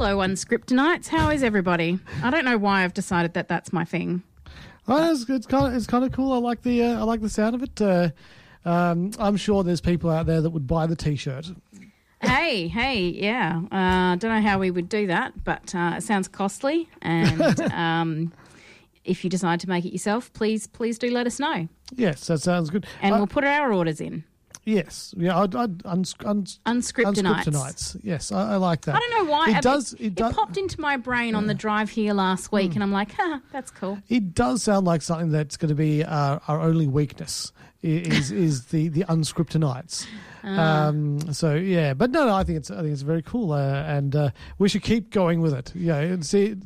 Hello, Unscriptonites. How is everybody? I don't know why I've decided that that's my thing. Oh, it's, it's kind of it's kind of cool. I like the uh, I like the sound of it. Uh, um, I'm sure there's people out there that would buy the T-shirt. hey, hey, yeah. I uh, don't know how we would do that, but uh, it sounds costly. And um, if you decide to make it yourself, please, please do let us know. Yes, that sounds good. And we'll put our orders in. Yes, yeah, I'd, I'd uns, uns, unscriptonites. unscriptonites. Yes, I, I, like that. I don't know why it does. It, it, does, popped into my brain on the drive here last week, mm. and I'm like, huh, that's cool. It does sound like something that's going to be uh, our only weakness is is the the unscriptonites. Ah. Um, so yeah, but no, no, I think it's I think it's very cool, uh, and uh, we should keep going with it. Yeah, and see,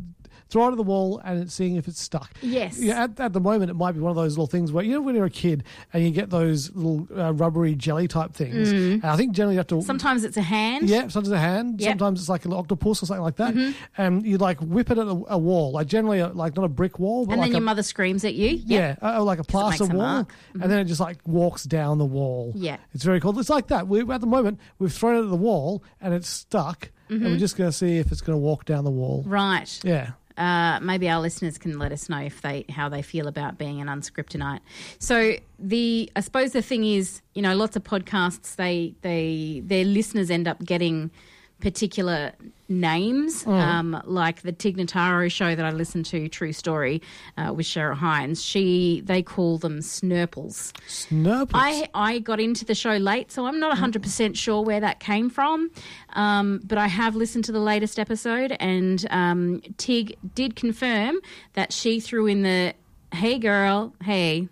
throw it at the wall and it's seeing if it's stuck. Yes. Yeah, at, at the moment, it might be one of those little things where, you know, when you're a kid and you get those little uh, rubbery jelly type things. Mm. And I think generally you have to. Sometimes it's a hand. Yeah, sometimes it's a hand. Yep. Sometimes it's like an octopus or something like that. Mhm. And you like whip it at a, a wall, like generally, uh, like not a brick wall, but And like then a, your mother screams at you. Yep. yeah, uh, like a plaster a wall. Mhm. and then it just like walks down the wall. Yeah. it's very cool. It's like that. We at the moment we've thrown it at the wall and it's stuck, and Mhm. we're just going to see if it's going to walk down the wall. Right. Yeah. Uh, maybe our listeners can let us know if they how they feel about being an unscriptonite. So the I suppose the thing is, you know, lots of podcasts they they their listeners end up getting particular names, Mm. um, like the Tig Notaro show that I listened to, True Story, uh, with Cheryl Hines. She they call them Snurples. Snurples. I I got into the show late, so I'm not 100% sure where that came from. Um, but I have listened to the latest episode, and um, Tig did confirm that she threw in the "Hey girl, hey,"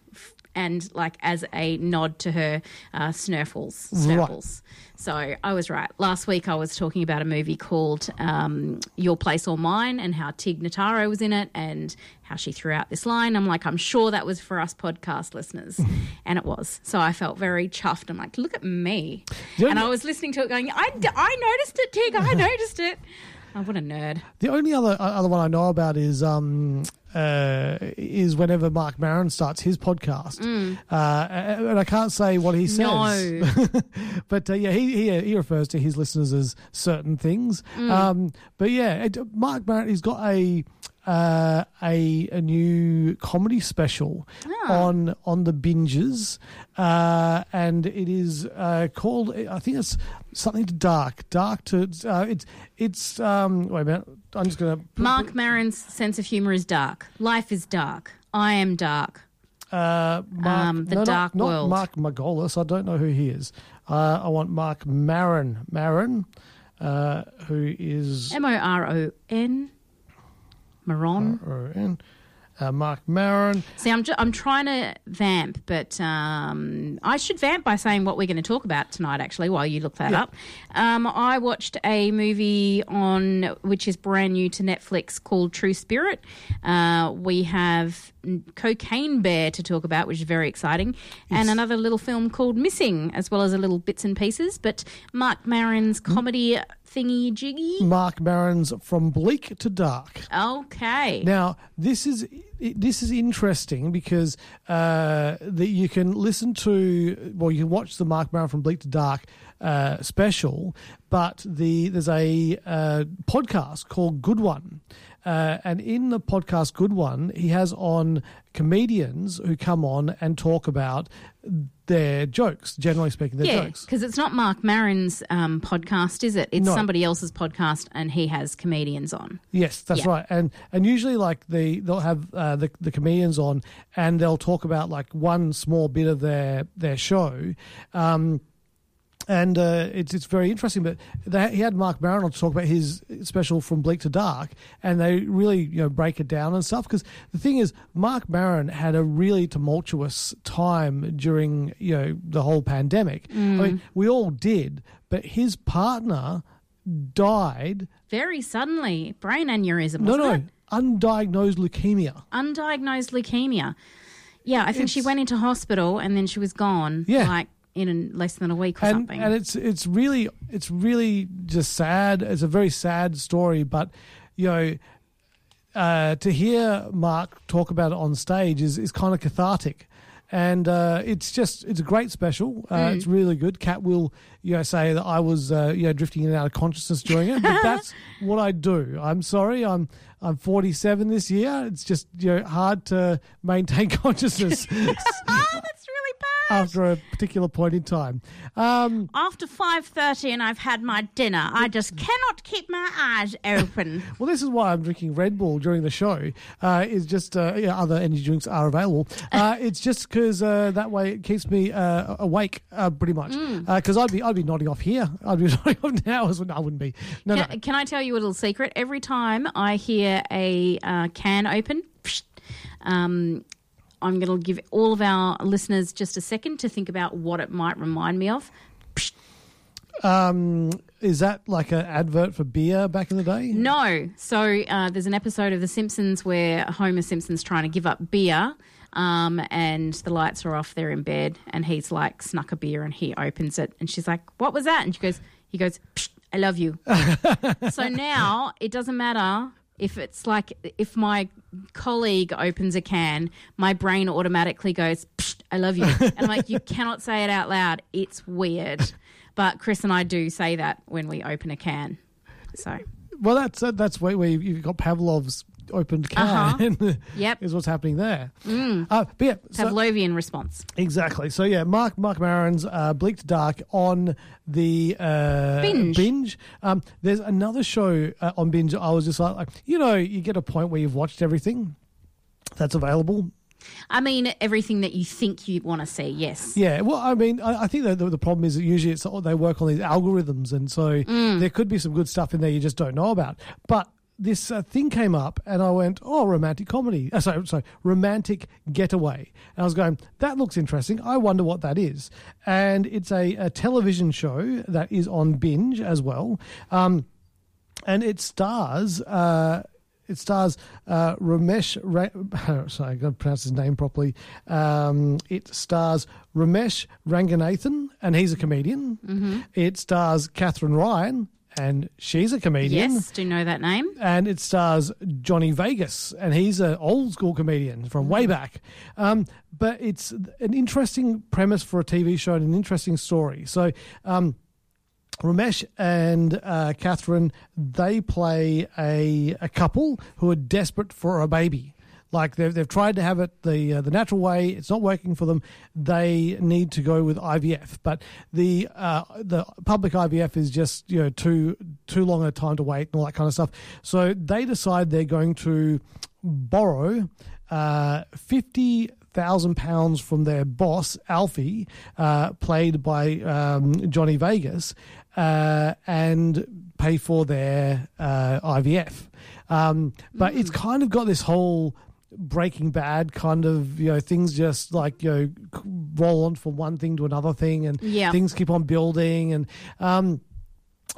and like as a nod to her uh, Snurfles. Right. So I was right. Last week I was talking about a movie called um, Your Place or Mine and how Tig Notaro was in it and how she threw out this line. I'm like, I'm sure that was for us podcast listeners. and it was. So I felt very chuffed. I'm like, look at me. Yeah, and I was listening to it going, I, I noticed it, Tig. I noticed it. Oh, what a nerd. The only other other one I know about is um uh is whenever Marc Maron starts his podcast, Mm. uh, and I can't say what he says. No. but uh, yeah, he, he he refers to his listeners as certain things. Mm. Um, but yeah, it, Marc Maron, he's got a. Uh, a a new comedy special Ah. on on the binges, uh, and it is uh, called I think it's something to dark, dark to uh, it's it's um wait a minute I'm just gonna Marc Maron's sense of humor is dark. Life is dark. I am dark. Uh, Mark, Um, the no, not- Dark not, World. Mark Margolis. I don't know who he is. Uh, I want Marc Maron. Maron, uh, who is M O R O N. Maron. R-O-N. Uh, Marc Maron. See, I'm ju- I'm trying to vamp, but um, I should vamp by saying what we're going to talk about tonight. Actually, while you look that Yeah. up, um, I watched a movie on which is brand new to Netflix called True Spirit. Uh, we have Cocaine Bear to talk about, which is very exciting, and another little film called Missing, as well as a little bits and pieces. But Marc Maron's comedy thingy jiggy. Marc Maron's From Bleak to Dark. Okay. Now, this is this is interesting because uh, that you can listen to, well, you can watch the Marc Maron from Bleak to Dark uh, special, but the there's a uh, podcast called Good One Uh, and in the podcast Good One, he has on comedians who come on and talk about their jokes, generally speaking, their yeah, jokes. because it's not Marc Maron's um, podcast, is it? It's No. somebody else's podcast, and he has comedians on. Yes, that's Yeah. right. And and usually like the they'll have uh, the the comedians on and they'll talk about like one small bit of their their show. Um, and uh, it's it's very interesting. But they, he had Marc Maron on to talk about his special from Bleak to Dark, and they really you know break it down and stuff. Because the thing is, Marc Maron had a really tumultuous time during you know the whole pandemic. I mean, we all did, but his partner died. Very suddenly, brain aneurysm. No, no, it? undiagnosed leukemia. undiagnosed leukemia. Yeah, I think she went into hospital and then she was gone. Yeah. like in less than a week or and, something. and it's it's really it's really just sad. It's a very sad story, but you know, uh, to hear Marc talk about it on stage is is kind of cathartic. And uh, it's just it's a great special. Uh, Mm. It's really good. Cat will you know say that I was uh, you know drifting in and out of consciousness during it, but that's what I do. I'm sorry. I'm I'm 47 this year. It's just you know hard to maintain consciousness oh, that's really. After a particular point in time. Um, After five thirty, and I've had my dinner. I just cannot keep my eyes open. Well, this is why I'm drinking Red Bull during the show. Uh, is just uh, yeah, other energy drinks are available. Uh, it's just because uh, that way it keeps me uh, awake, uh, pretty much. Mm. Because I'd be I'd be nodding off here. I'd be nodding off now. as- No, I wouldn't be. No, no. Can, can I tell you a little secret? Every time I hear a uh, can open, um, I'm going to give all of our listeners just a second to think about what it might remind me of. Um, is that like an advert for beer back in the day? No. So uh, there's an episode of The Simpsons where Homer Simpson's trying to give up beer. Um, and the lights are off. They're in bed, and he's like snuck a beer, and he opens it, and she's like, "What was that?" And she goes, "He goes, I love you." so now it doesn't matter if it's like if my colleague opens a can, my brain automatically goes, "I love you," and I'm like, "You cannot say it out loud. It's weird." But Chris and I do say that when we open a can. So Well, that's that's where, where you've got Pavlov's opened can. Uh-huh. Yep. is what's happening there. Mm. Uh, but yeah, so- Pavlovian response. Exactly. So yeah, Mark Marc Maron's uh, Bleak to Dark on the uh, Binge. Binge. Um, there's another show uh, on Binge. I was just like, like, you know, you get a point where you've watched everything that's available. I mean, everything that you think you want to see, yes. Yeah. Well, I mean, I, I think that the, the problem is that usually it's they work on these algorithms, and so Mm. there could be some good stuff in there you just don't know about. But this uh, thing came up, and I went, "Oh, romantic comedy." Uh, sorry, sorry, romantic getaway. And I was going, "That looks interesting. I wonder what that is." And it's a, a television show that is on Binge as well, um, and it stars. Uh, it stars uh, Romesh. Ra- sorry, I got to pronounce his name properly. Um, it stars Romesh Ranganathan, and he's a comedian. Mhm. It stars Katherine Ryan, and she's a comedian. Yes, do you know that name. And it stars Johnny Vegas, and he's an old school comedian from way back. Um, but it's an interesting premise for a TV show and an interesting story. So, um, Romesh and uh, Katherine, they play a, a couple who are desperate for a baby. Like they've, they've tried to have it the uh, the natural way, it's not working for them. They need to go with IVF, but the uh, the public IVF is just you know too too long a time to wait and all that kind of stuff. So they decide they're going to borrow uh, fifty thousand pounds from their boss Alfie, uh, played by um, Johnny Vegas, uh, and pay for their uh, IVF. Um, but it's kind of got this whole Breaking Bad kind of you know things just like you know roll on from one thing to another thing, and Yeah. things keep on building and. Um,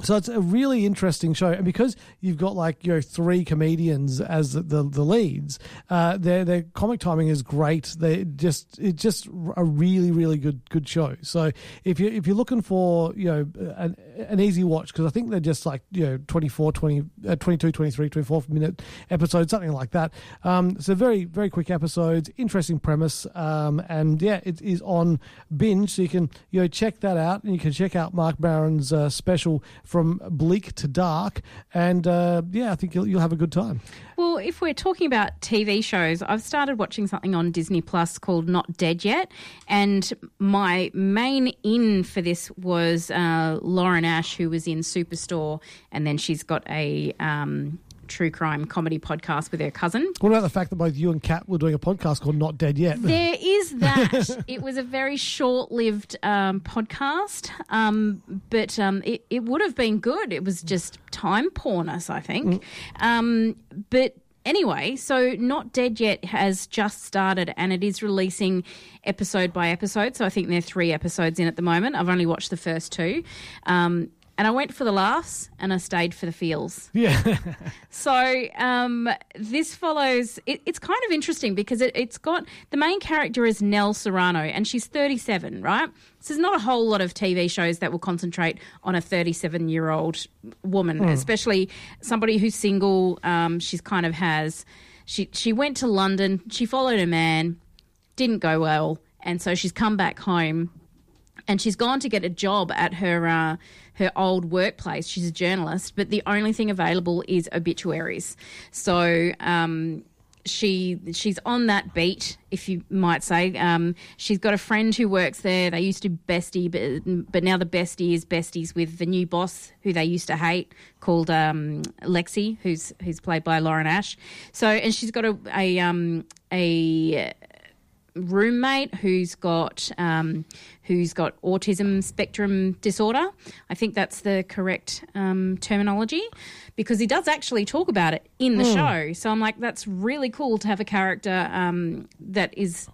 so it's a really interesting show, and because you've got like you know three comedians as the the, the leads, uh, their their comic timing is great. They just it's just a really really good good show. So if you if you're looking for you know an an easy watch because I think they're just like you know 24, 20, uh, 22, 23, 24 minute episodes, something like that. Um, so very very quick episodes, interesting premise, um, and yeah, it is on binge, so you can you know check that out, and you can check out Marc Maron's uh, special from bleak to dark, and uh, yeah, I think you'll, you'll have a good time. Well, if we're talking about TV shows, I've started watching something on Disney Plus called Not Dead Yet. And my main in for this was uh, Lauren Ash, who was in Superstore, and then she's got a. Um, True crime comedy podcast with her cousin. What about the fact that both you and Kat were doing a podcast called Not Dead Yet? There is that. it was a very short lived um, podcast, um, but um, it, it would have been good. It was just time pornus, I think. Um, but anyway, so Not Dead Yet has just started and it is releasing episode by episode. So I think there are three episodes in at the moment. I've only watched the first two. Um, and I went for the laughs and I stayed for the feels. Yeah. so um, this follows, it, it's kind of interesting because it, it's got the main character is Nell Serrano and she's 37, right? So there's not a whole lot of TV shows that will concentrate on a 37 year old woman, Mm. especially somebody who's single. Um, she's kind of has, she, she went to London, she followed a man, didn't go well. And so she's come back home and she's gone to get a job at her uh, her old workplace. She's a journalist, but the only thing available is obituaries. So um, she she's on that beat, if you might say. Um, she's got a friend who works there. They used to bestie, but but now the bestie is besties with the new boss who they used to hate, called um, Lexi, who's who's played by Lauren Ash. So and she's got a a um, a roommate who's got um, who's got autism spectrum disorder. I think that's the correct um, terminology because he does actually talk about it in the Mm. show. So I'm like, that's really cool to have a character um, that is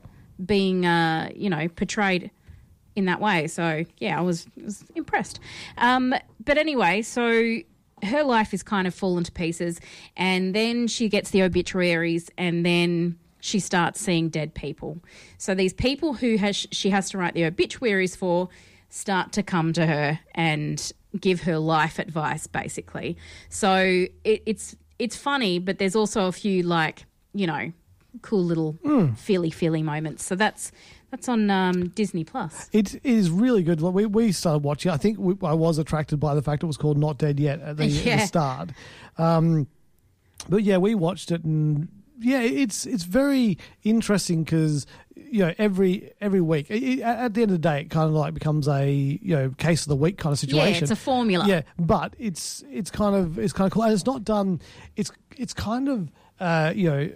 being uh, you know portrayed in that way. So yeah, I was, was impressed. Um, but anyway, so her life is kind of fallen to pieces, and then she gets the obituaries, and then she starts seeing dead people. So these people who has she has to write the obituaries for start to come to her and give her life advice, basically. So it, it's it's funny, but there's also a few like you know cool little Mm. feely feely moments. So that's that's on um, Disney Plus. It is really good. We we started watching. I think we, I was attracted by the fact it was called Not Dead Yet at the, at Yeah. the start. Um, but yeah, we watched it and yeah, it's it's very interesting because you know every every week it, at the end of the day, it kind of like becomes a you know case of the week kind of situation. Yeah, it's a formula. Yeah, but it's it's kind of it's kind of cool, and it's not done. It's it's kind of uh, you know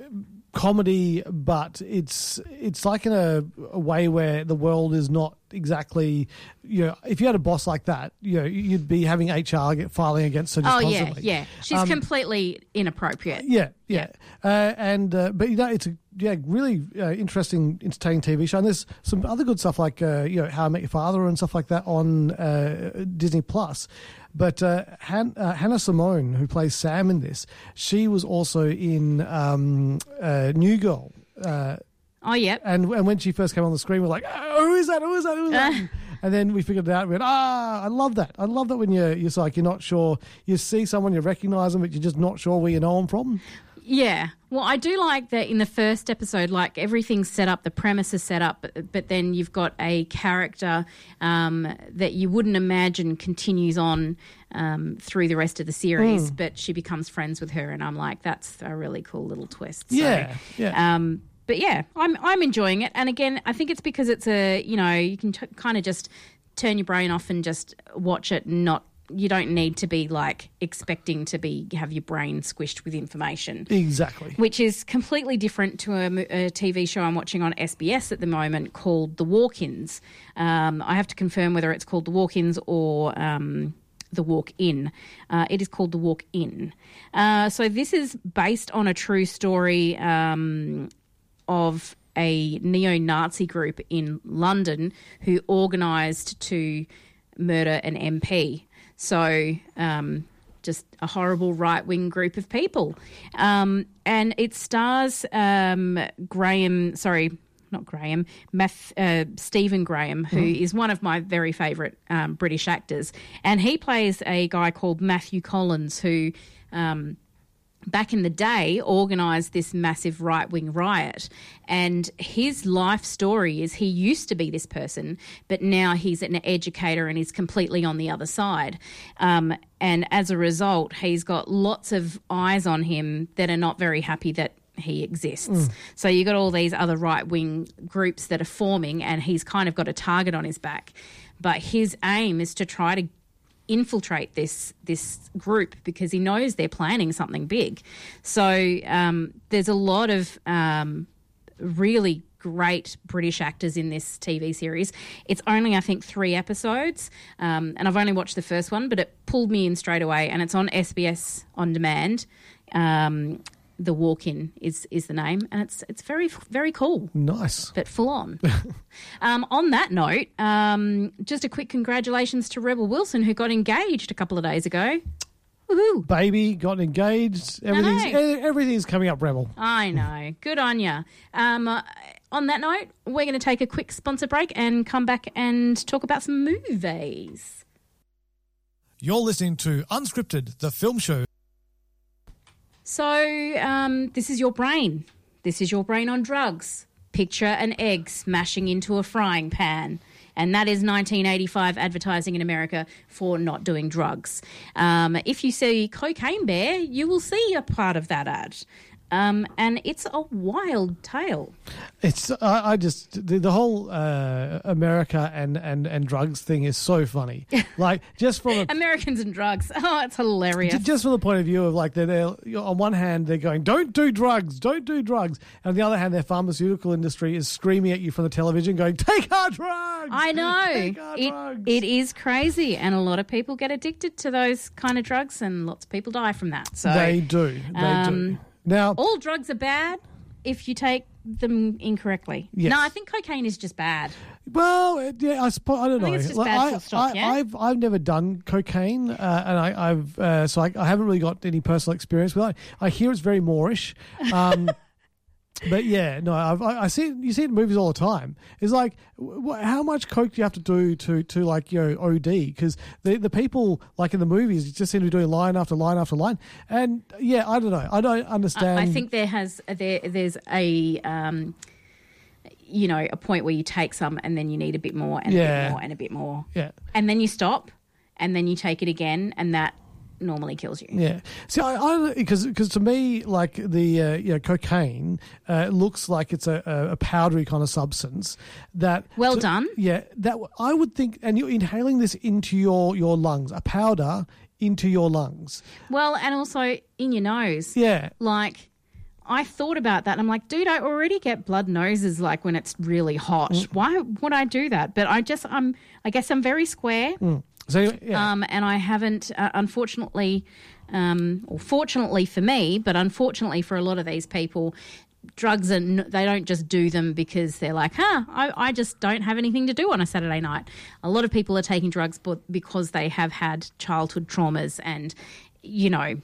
comedy, but it's it's like in a, a way where the world is not exactly you know if you had a boss like that, you know you'd be having HR get filing against her just Oh yeah, yeah. She's Um, completely inappropriate. yeah, yeah, Uh, and uh, but you know it's a yeah really uh, interesting, entertaining TV show. And there's some other good stuff like uh, you know How I Met Your Father and stuff like that on uh, Disney Plus. But uh, Han- uh, Hannah Simone, who plays Sam in this, she was also in um, uh, New Girl. Uh, oh yeah, and and when she first came on the screen, we we're like, oh, who is that? Who is that? Who is that? and then we figured it out. We went, ah, I love that. I love that when you're you're like you're not sure. You see someone, you recognise them, but you're just not sure where you know them from. Yeah. Well, I do like that in the first episode, like everything's set up, the premise is set up, but, but then you've got a character um, that you wouldn't imagine continues on um, through the rest of the series, Mm. but she becomes friends with her, and I'm like, that's a really cool little twist. So, Yeah, yeah. Um, but yeah, I'm I'm enjoying it, and again, I think it's because it's a you know you can t- kind of just turn your brain off and just watch it, and not you don't need to be like expecting to be have your brain squished with information Exactly. which is completely different to a, a TV show I'm watching on SBS at the moment called The Walk-ins. Um, I have to confirm whether it's called The Walk-ins or um, The Walk-in. Uh, it is called The Walk-in. Uh, so this is based on a true story um, of a neo-Nazi group in London who organised to murder an MP. So um, just a horrible right wing group of people. Um, and it stars um, Graham, sorry, not Graham, Math, uh, Stephen Graham, who Mhm. is one of my very favourite um, British actors, and he plays a guy called Matthew Collins, who. Um, back in the day organised this massive right wing riot. And his life story is he used to be this person, but now he's an educator and he's completely on the other side. Um, and as a result, he's got lots of eyes on him that are not very happy that he exists. Mm. So you've got all these other right wing groups that are forming, and he's kind of got a target on his back. But his aim is to try to infiltrate this this group because he knows they're planning something big. So um, there's a lot of um, really great British actors in this TV series. It's only I think three episodes, um, and I've only watched the first one, but it pulled me in straight away, and it's on SBS on demand. Um, the Walk-in is is the name, and it's it's very very cool Nice. but full on. um, on that note, um, just a quick congratulations to Rebel Wilson, who got engaged a couple of days ago. Woohoo! Baby got engaged. Everything's everything's coming up, Rebel. I know. Good on ya. Um, uh, on that note, we're going to take a quick sponsor break and come back and talk about some movies. You're listening to Unscripted, the film show. So, um, this is your brain. This is your brain on drugs. Picture an egg smashing into a frying pan. And that is 1985 advertising in America for not doing drugs. Um, if you see Cocaine Bear, you will see a part of that ad. Um, and it's a wild tale. It's I, I just the, the whole uh, America and, and, and drugs thing is so funny. Like just from a, Americans and drugs. Oh, it's hilarious. Just from the point of view of like they're, they're on one hand they're going don't do drugs, don't do drugs, and on the other hand their pharmaceutical industry is screaming at you from the television going take our drugs. I know. Take our It, drugs. it is crazy. And a lot of people get addicted to those kind of drugs, and lots of people die from that. So they do. They do. Now all drugs are bad if you take them incorrectly. Yes. No, I think cocaine is just bad. Well, yeah, I suppose I don't I know. it's just Like, bad I, stop, I, yeah? I've I've never done cocaine, uh, and I, I've uh, so I, I haven't really got any personal experience with it. I hear it's very moreish, um, but yeah, no, I've, I, I see you see it in movies all the time. It's like, wh- how much coke do you have to do to to like you know OD? Because the the people like in the movies just seem to be doing line after line after line, and yeah, I don't know. I don't understand. I, I think there has there there's a um, you know a point where you take some and then you need a bit more and a bit more and a bit more, yeah. and then you stop and then you take it again, and that normally kills you. Yeah. See, I, because because to me, like the uh, you know cocaine uh, looks like it's a, a, powdery kind of substance that. Well to- done. Yeah, that I would think, and you're inhaling this into your your lungs, a powder into your lungs. Well, and also in your nose. Yeah. Like, I thought about that and I'm like, dude, I already get blood noses like when it's really hot. Mm. Why would I do that? But I just, I'm, I guess I'm very square. Mm. So yeah. Um, and I haven't, uh, unfortunately, um, or fortunately for me, but unfortunately for a lot of these people, drugs and they don't just do them because they're like, huh, I, I just don't have anything to do on a Saturday night. A lot of people are taking drugs because they have had childhood traumas and, you know,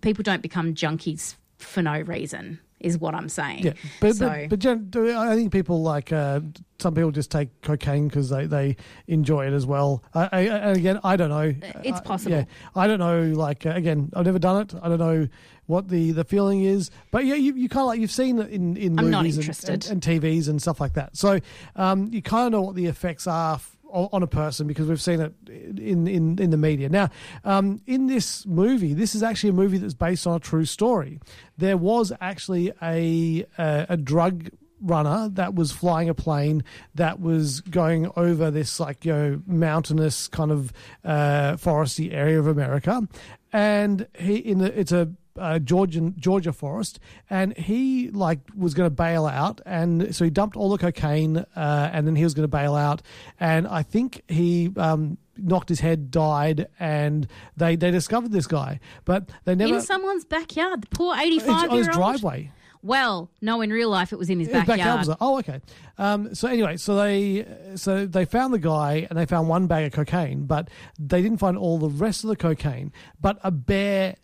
people don't become junkies for no reason. Is what I'm saying. Yeah, but so, but, but Jen, I think people like uh, some people just take cocaine because they, they enjoy it as well. I, I, and again, I don't know. It's Uh, possible. yeah, I don't know. Like uh, again, I've never done it. I don't know what the, the feeling is. But yeah, you, you kind of like you've seen it in in I'm movies and- and, and TVs and stuff like that. So um, you kind of know what the effects are. f- on a person because we've seen it in in, in the media. Now, um, in this movie, this is actually a movie that's based on a true story. There was actually a a, a drug runner that was flying a plane that was going over this like you know mountainous kind of uh, foresty area of America, and he in the it's a uh, Georgian Georgia forest, and he like was going to bail out, and so he dumped all the cocaine, uh, and then he was going to bail out, and I think he um, knocked his head, died, and they they discovered this guy, but they never in someone's backyard, the poor It's 85 on his year old. driveway. Well, no, in real life, it was in his His backyard. was- Oh, okay. Um, so anyway, so they so they found the guy and they found one bag of cocaine, but they didn't find all the rest of the cocaine. But a bear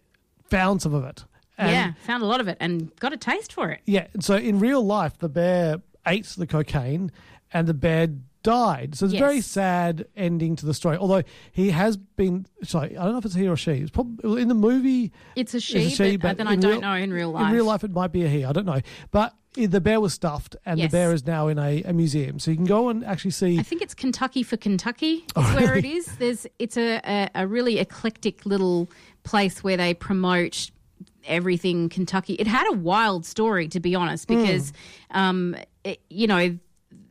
found some of it. And- yeah, found a lot of it and got a taste for it. Yeah. So in real life, the bear ate the cocaine, and the bear died. So it's a very sad ending to the story. Although he has been, sorry, I don't know if it's he or she. It's probably in the movie. It's a she, but, then I don't real- know in real life. In real life, it might be a he. I don't know, but the bear was stuffed, and Yes. the bear is now in a, a museum. So you can go and actually see. I think it's Kentucky for Kentucky. Is Oh, where it is. There's it's a, a a really eclectic little place where they promote everything Kentucky. It had a wild story, to be honest, Hmm. because um, it, you know,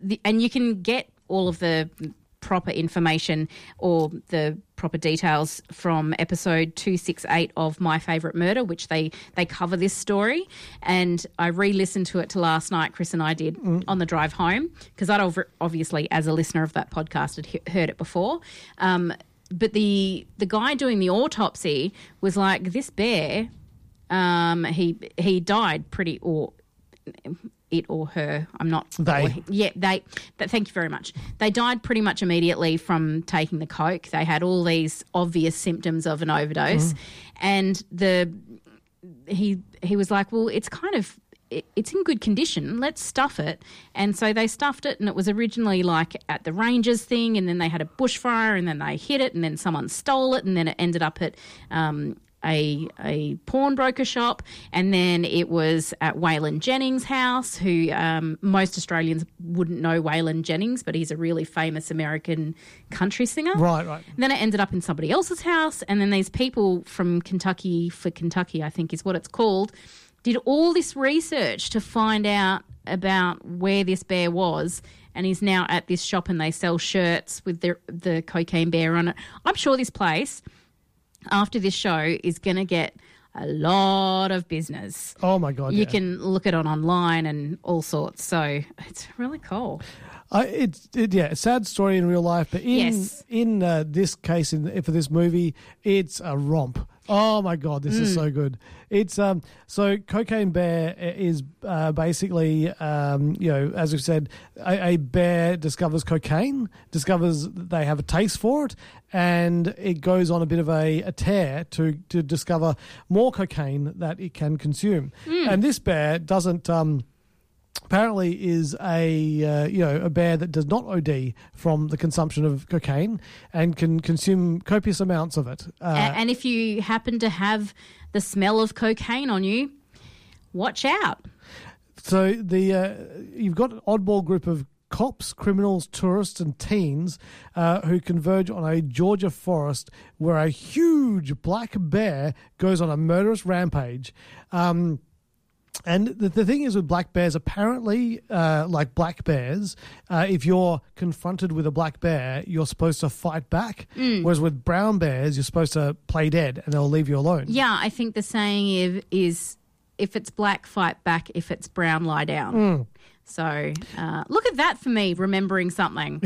the, and you can get all of the proper information or the proper details from episode 268 of my favorite murder which they they cover this story. And i re-listened to it to last night chris and i did on the drive home because i'd over, obviously as a listener of that podcast had he- heard it before. Um, but the the guy doing the autopsy was like this bear um, he he died pretty or it or her. I'm not. They. he- yeah, they. But thank you very much. They died pretty much immediately from taking the coke. They had all these obvious symptoms of an overdose, and the he he was like, well, it's kind of. It's in good condition. Let's stuff it. And so they stuffed it, and it was originally like at the Rangers thing, and then they had a bushfire, and then they hit it, and then someone stole it, and then it ended up at um, a a pawnbroker shop, and then it was at Waylon Jennings' house, who um, most Australians wouldn't know Waylon Jennings, but he's a really famous American country singer. Right, right. And then it ended up in somebody else's house, and then these people from Kentucky for Kentucky, I think is what it's called, did all this research to find out about where this bear was. And he's now at this shop, and they sell shirts with the the cocaine bear on it. I'm sure this place after this show is going to get a lot of business. Oh my god! You yeah. can look it on online and all sorts. So it's really cool. I, it's it, yeah, a sad story in real life, but in Yes. in uh, this case, in for this movie, it's a romp. Oh my god, this is Mm. so good. It's um so Cocaine Bear is uh, basically um you know as we've said, a, a bear discovers cocaine, discovers they have a taste for it, and it goes on a bit of a, a tear to to discover more cocaine that it can consume. Mm. And this bear doesn't um apparently is a uh, you know a bear that does not OD from the consumption of cocaine and can consume copious amounts of it. Uh, and if you happen to have the smell of cocaine on you, watch out. so the uh, you've got an oddball group of cops, criminals, tourists, and teens uh, who converge on a Georgia forest where a huge black bear goes on a murderous rampage. Um, And the, the thing is with black bears, apparently, uh, like black bears, uh, if you're confronted with a black bear, you're supposed to fight back. Mm. Whereas with brown bears, you're supposed to play dead and they'll leave you alone. Yeah, I think the saying is, is if it's black, fight back. If it's brown, lie down. Mm. So uh, look at that for me, remembering something.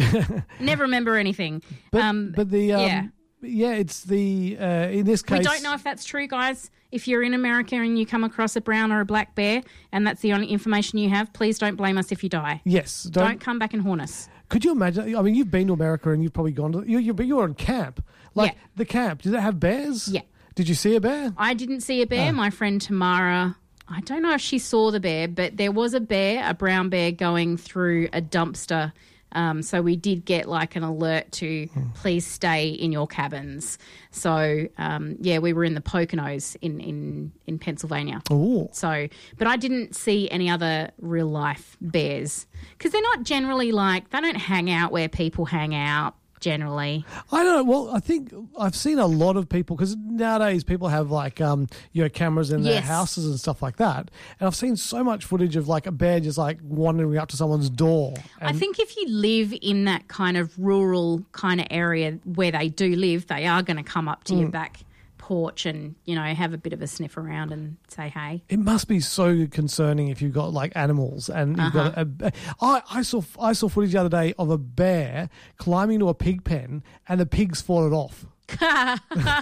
Never remember anything. But, um, but the um, yeah. yeah. it's the uh, in this case We don't know if that's true, guys. If you're in America and you come across a brown or a black bear, and that's the only information you have, please don't blame us if you die. Yes, Don't, don't. come back and haunt us. Could you imagine? I mean, you've been to America and you've probably gone to you. You, but you were in camp. Like Yeah. the camp, did it have bears? Yeah. Did you see a bear? I didn't see a bear. Ah. My friend Tamara, I don't know if she saw the bear, but there was a bear, a brown bear, going through a dumpster. Um, so we did get like an alert to please stay in your cabins. So um, yeah, we were in the Poconos in in in Pennsylvania. Oh, So, but I didn't see any other real life bears because they're not generally like they don't hang out where people hang out generally. I don't know. Well, I think I've seen a lot of people because nowadays people have like um you know cameras in their Yes. houses and stuff like that, and I've seen so much footage of like a bear just like wandering up to someone's door. I think if you live in that kind of rural kind of area where they do live, they are going to come up to your Mm. back porch and you know have a bit of a sniff around and say hey. It must be so concerning if you've got like animals and you've got uh-huh. a, a. I I saw I saw footage the other day of a bear climbing to a pig pen and the pigs fought it off.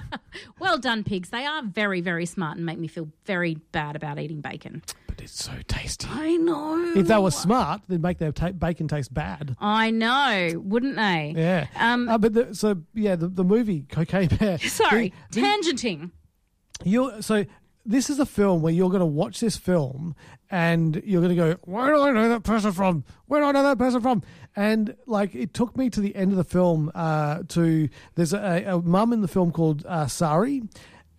well done, pigs. They are very very smart and make me feel very bad about eating bacon. But it's so tasty. I know. If they were smart, they'd make their ta- bacon taste bad. I know, wouldn't they? Yeah. Um, Uh, but the, so yeah, the, the movie Cocaine Bear. Sorry, the- the- tangenting. You so this is a film where you're going to watch this film and you're going to go, where do I know that person from? Where do I know that person from? And like, it took me to the end of the film. Uh, to there's a, a mum in the film called uh, Sari,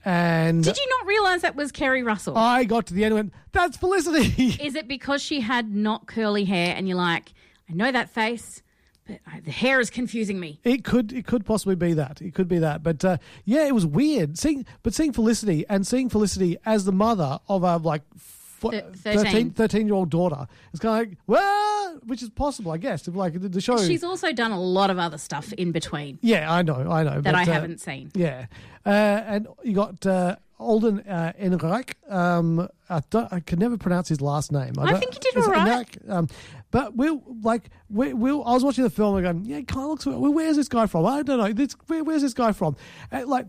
and Did you not realize that was Keri Russell? I got to the end and went, that's Felicity. Is it because she had not curly hair and you're like, I know that face, but I, the hair is confusing me? It could it could possibly be that. It could be that. But uh, yeah, it was weird seeing but seeing Felicity and seeing Felicity as the mother of a like 13, 13. 13 year old daughter. It's kind of like well, which is possible, I guess. If like the, show. She's also done a lot of other stuff in between yeah, I know, I know. that but, I uh, haven't seen. Yeah, uh, and you got uh, Alden uh, Ehrenreich. Um, I, don't, I can never pronounce his last name. I don't- think he did all right. Um, but Will, like, Will, Will, I was watching the film and going, yeah, it kind of looks. Well, where's this guy from? I don't know. This, where, where's this guy from? Uh, like,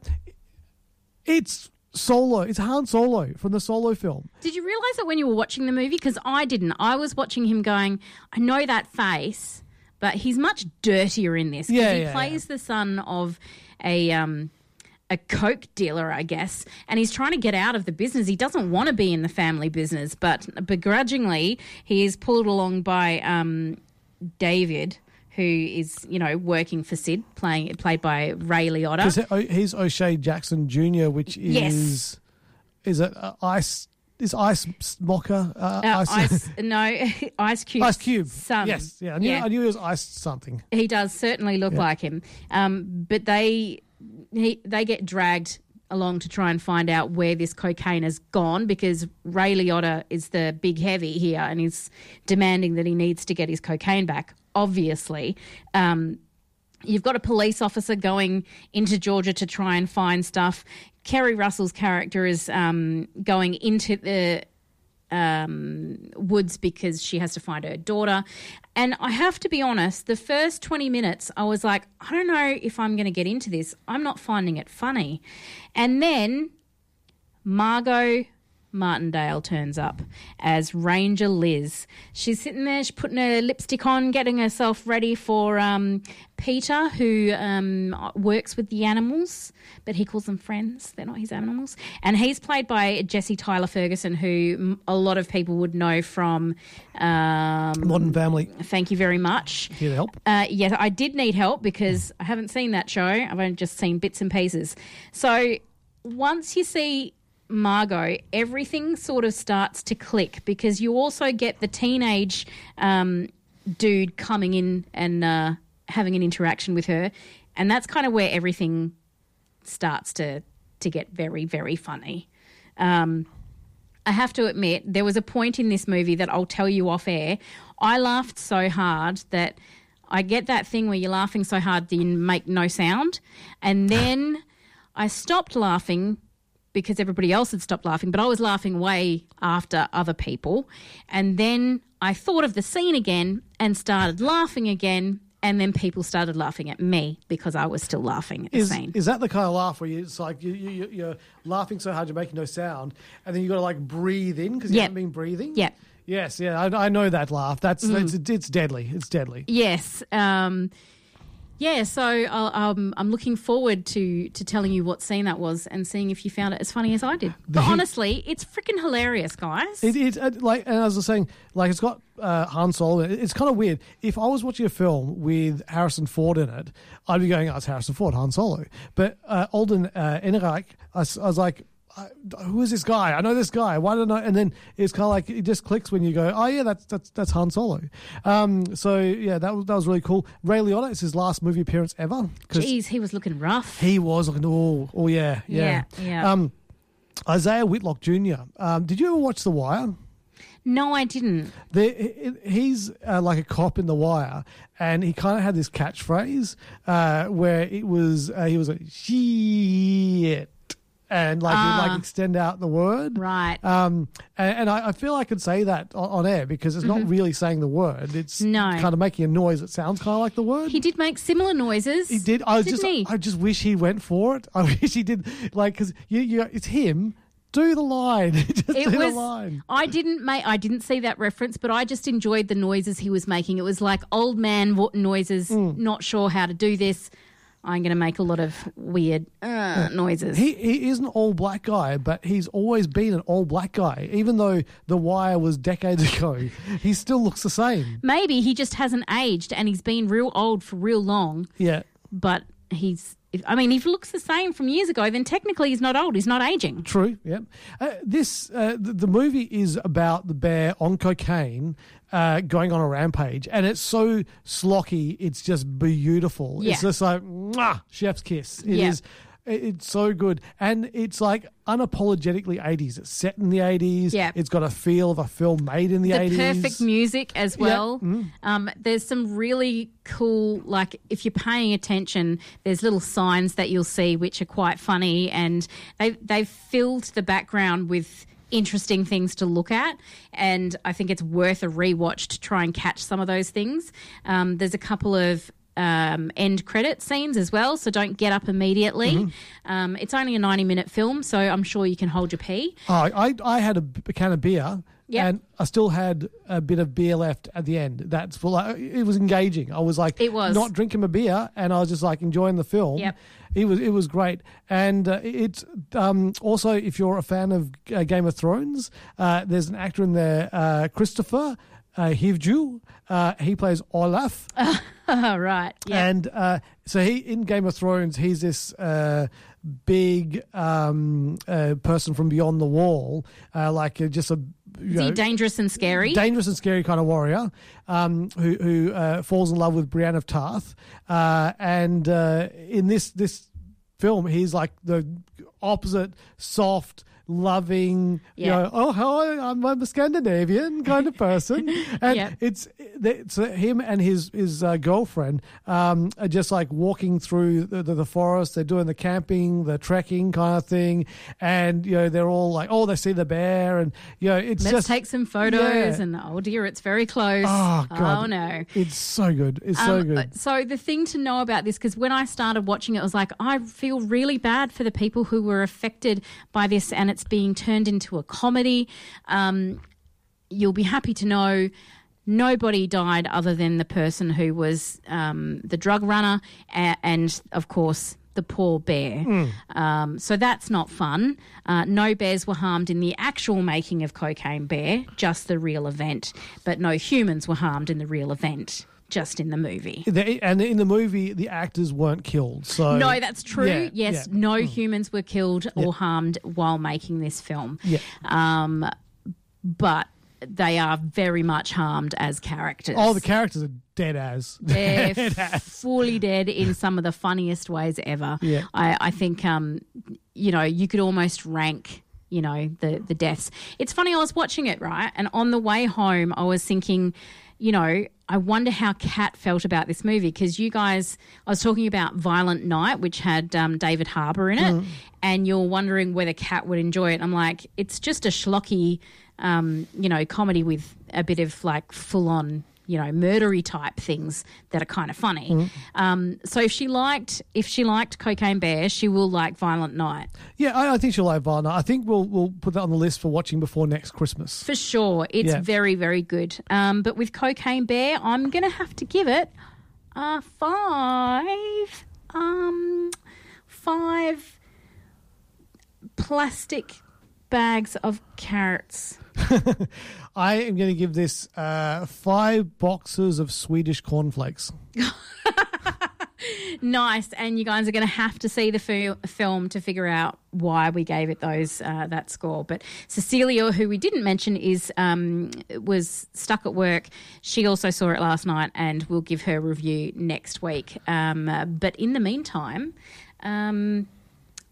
it's Solo. It's Han Solo from the Solo film. Did you realize that when you were watching the movie? Because I didn't. I was watching him going, I know that face, but he's much dirtier in this. 'cause Yeah, he yeah, plays the son of a um, a coke dealer, I guess, and he's trying to get out of the business. He doesn't want to be in the family business, but begrudgingly, he is pulled along by um, David. Who is you know working for Sid, playing played by Ray Liotta? Because he's O'Shea Jackson Jr., which is Yes. is it uh, ice is ice mocha uh, Uh, ice, no, Ice Cube. Ice Cube. Son. Yes, yeah, I knew, I knew he was ice something. He does certainly look Yeah. like him. Um, but they he, they get dragged along to try and find out where this cocaine has gone because Ray Liotta is the big heavy here and he's demanding that he needs to get his cocaine back. Obviously, um, you've got a police officer going into Georgia to try and find stuff. Keri Russell's character is um, going into the um, woods because she has to find her daughter. And I have to be honest, the first 20 minutes, I was like, I don't know if I'm going to get into this. I'm not finding it funny. And then Margot Martindale turns up as Ranger Liz. She's sitting there, she's putting her lipstick on, getting herself ready for um, Peter, who um, works with the animals, but he calls them friends. They're not his animals. And he's played by Jesse Tyler Ferguson, who a lot of people would know from. Um, Modern Family. Thank you very much. To help. Uh, yes, I did need help because I haven't seen that show. I've only just seen bits and pieces. So once you see Margot, everything sort of starts to click because you also get the teenage um, dude coming in and uh, having an interaction with her, and that's kind of where everything starts to to get very very funny. Um, I have to admit, there was a point in this movie that I'll tell you off air. I laughed so hard that I get that thing where you're laughing so hard that you make no sound. And then I stopped laughing because everybody else had stopped laughing, but I was laughing way after other people. And then I thought of the scene again and started laughing again. And then people started laughing at me because I was still laughing at the Is, scene. is that the kind of laugh where you, it's like you, you, you- you're laughing so hard you're making no sound, and then you've got to like breathe in because you Yep. haven't been breathing? Yep. Yes, yeah, I, I know that laugh. That's, Mm. it's, it's deadly. It's deadly. Yes. Um, yeah, so I'll, um, I'm looking forward to, to telling you what scene that was and seeing if you found it as funny as I did. But honestly, it's freaking hilarious, guys. It, uh, like, and as I was saying, like it's got uh, Han Solo. It's kind of weird. If I was watching a film with Harrison Ford in it, I'd be going, "Oh, it's Harrison Ford, Han Solo." But uh, Alden uh, Ehrenreich, I, I was like, I, "Who is this guy? I know this guy. Why don't I?" And then it's kind of like it just clicks when you go, "Oh yeah, that's that's that's Han Solo." Um, so yeah, that was that was really cool. Ray Liotta, it's his last movie appearance ever. Jeez, he was looking rough. he was looking. Oh, oh yeah, yeah, Yeah, yeah. Um, Isaiah Whitlock Jr. Um, did you ever watch The Wire? No, I didn't. The, he's uh, like a cop in The Wire, and he kind of had this catchphrase uh, where it was uh, he was like shit, and like he'd, Ah. like extend out the word. Right. Um, and, and I, I feel I could say that on, on air because it's not really saying the word; it's Mm-hmm. No. kind of making a noise that sounds kind of like the word. He did make similar noises. He did. I just, he? I just wish he went for it. I wish he did, like, because you, you, it's him. Do the line. just it do was. the line. I didn't make. I didn't see that reference, but I just enjoyed the noises he was making. It was like old man noises. Mm. Not sure how to do this. I'm going to make a lot of weird uh, noises. He he is an all black guy, but he's always been an all black guy. Even though The Wire was decades ago, he still looks the same. Maybe he just hasn't aged and he's been real old for real long, Yeah. but he's. if- I mean, if he looks the same from years ago, then technically he's not old. He's not aging. True. Yep. Uh, this uh, the, the movie is about the bear on cocaine, uh, going on a rampage, and it's so slocky. It's just beautiful. It's just like mwah, chef's kiss. It is. Yeah. it- It's so good, and it's like unapologetically eighties. It's set in the eighties. Yeah. It's got a feel of a film made in the the eighties. perfect music as Yeah. well. Mm. Um, there's some really cool, like if you're paying attention, there's little signs that you'll see which are quite funny, and they they've filled the background with interesting things to look at and i think it's worth a rewatch to try and catch some of those things um, there's a couple of um, end credit scenes as well so don't get up immediately Mm-hmm. um, it's only a 90 minute film so i'm sure you can hold your pee Oh, I I had a can of beer. Yep. And I still had a bit of beer left at the end. That's like it was engaging. I was like, It was. not drinking my beer, and I was just like enjoying the film. Yep. It was it was great, and uh, it's um, also if you're a fan of uh, Game of Thrones, uh, there's an actor in there, uh, Kristofer uh, Hivju. Uh, he plays Olaf. right yeah And uh, so he in Game of Thrones, he's this uh, big um, uh, person from beyond the wall, uh, like uh, just a you know, dangerous and scary dangerous and scary kind of warrior um, who who uh, falls in love with Brienne of Tarth, uh, and uh, in this this film, he's like the opposite, soft. Loving, you Yeah. know, oh, hi, I'm, I'm a Scandinavian kind of person, and Yeah. it's it's him and his his uh, girlfriend um, are just like walking through the, the, the forest. They're doing the camping, the trekking kind of thing, and you know they're all like, oh, they see the bear, and you know it's Let's just take some photos, Yeah. and oh dear, it's very close. Oh god! Oh, no. It's so good. It's so Um, good. So the thing to know about this, because when I started watching it, I was like, I feel really bad for the people who were affected by this, and it's being turned into a comedy. Um, you'll be happy to know. Nobody died other than the person who was um, the drug runner, a- and of course the poor bear. Um, so that's not fun. Uh, no bears were harmed in the actual making of Cocaine Bear, just the real event. But no humans were harmed in the real event, just in the movie. And in the movie, the actors weren't killed. So No, that's true. Yeah, yes, yeah. no humans were killed or harmed while making this film. Yeah. Um, but they are very much harmed as characters. Oh, the characters are dead as. They're Dead as. fully dead in some of the funniest ways ever. Yeah. I, I think, um, you know, you could almost rank, you know, the, the deaths. It's funny, I was watching it, right? And on the way home, I was thinking, you know, I wonder how Kat felt about this movie because you guys, I was talking about Violent Night, which had um, David Harbour in it, Mm. and you're wondering whether Kat would enjoy it. I'm like, it's just a schlocky, um, you know, comedy with a bit of like full on, you know, murdery type things that are kind of funny. Mm. Um, so if she liked, if she liked Cocaine Bear, she will like Violent Night Yeah, I, I think she'll like Varna. I think we'll we'll put that on the list for watching before next Christmas. for sure. It's Yeah. very, very good. Um, but with Cocaine Bear, I'm gonna have to give it a five. Um, five plastic bags of carrots. I am going to give this uh, five boxes of Swedish cornflakes. Nice, and you guys are going to have to see the fil- film to figure out why we gave it those uh, that score. But Cecilia, who we didn't mention, is um, was stuck at work. She also saw it last night, and we'll give her review next week. Um, uh, but in the meantime. Um,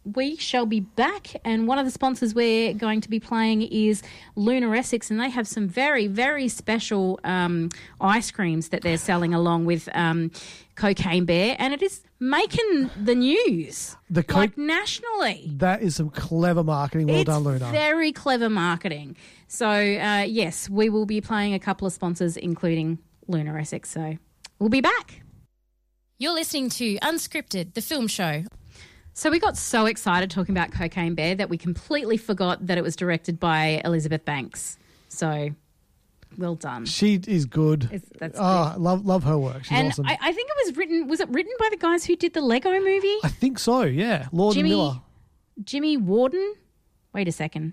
we shall be back, and one of the sponsors we're going to be playing is Lunar Essex, and they have some very, very special um, ice creams that they're selling along with um, Cocaine Bear, and it is making the news The co- like nationally. That is some clever marketing. Well it's done, Luna. Very clever marketing. So uh, yes, we will be playing a couple of sponsors, including Lunar Essex. So we'll be back. You're listening to Unscripted, the film show. So we got so excited talking about Cocaine Bear that we completely forgot that it was directed by Elizabeth Banks. So well done. She is good. It's- that's ah, oh, I love love her work. She's and awesome. I, I think it was written. Was it written by the guys who did the Lego movie? I think so. Yeah, Lord Jimmy Miller. Jimmy Warden. Wait a second.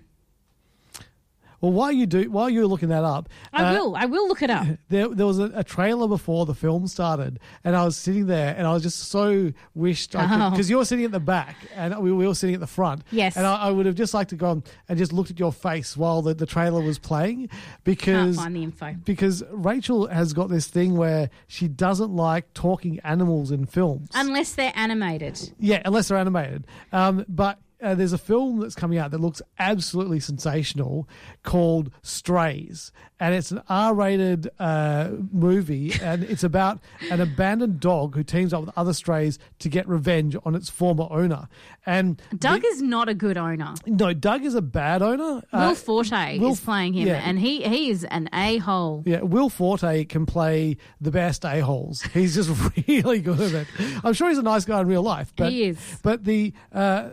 Well, while you do, while you're looking that up, I uh, will. I will look it up. There, there was a, a trailer before the film started, and I was sitting there, and I was just so wished I Oh. because you were sitting at the back, and we were all sitting at the front. Yes. and I, I would have just liked to go and just looked at your face while the, the trailer was playing, because Can't find the info. because Rachel has got this thing where she doesn't like talking animals in films. Unless they're animated. Yeah, unless they're animated. Um, but uh, there's a film that's coming out that looks absolutely sensational called Strays. And it's an R rated uh, movie. And it's about an abandoned dog who teams up with other strays to get revenge on its former owner. And Doug the- is not a good owner. no, Doug is a bad owner. Will Uh, Forte Will- is playing him, yeah. and he he is an a hole. Yeah, Will Forte can play the best a holes. He's just really good at it. I'm sure he's a nice guy in real life. But, He is. But the uh,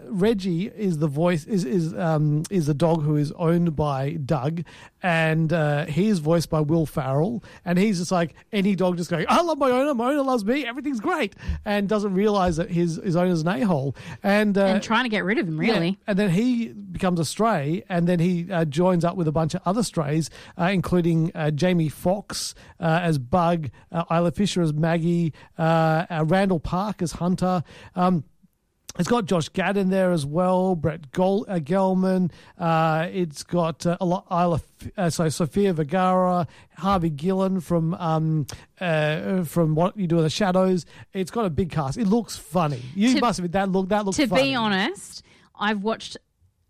Is the voice is is um, is the dog who is owned by Doug, and uh, he is voiced by Will Ferrell, and he's just like any dog, just going, "I love my owner. My owner loves me. Everything's great," and doesn't realize that his his owner's an a hole, and uh, and trying to get rid of him, really. yeah, And then he becomes a stray, and then he uh, joins up with a bunch of other strays, uh, including uh, Jamie Foxx uh, as Bug, uh, Isla Fisher as Maggie, uh, uh, Randall Park as Hunter. Um, it's got Josh Gad in there as well, Brett Gol- uh, Gelman. Uh, it's got uh, a lot, Isla, uh, so Sofia Vergara, Harvey Gillen from um, uh, from What You Do in the Shadows. It's got a big cast. It looks funny. You To- must have that look. That looks funny. to funny. be honest, I've watched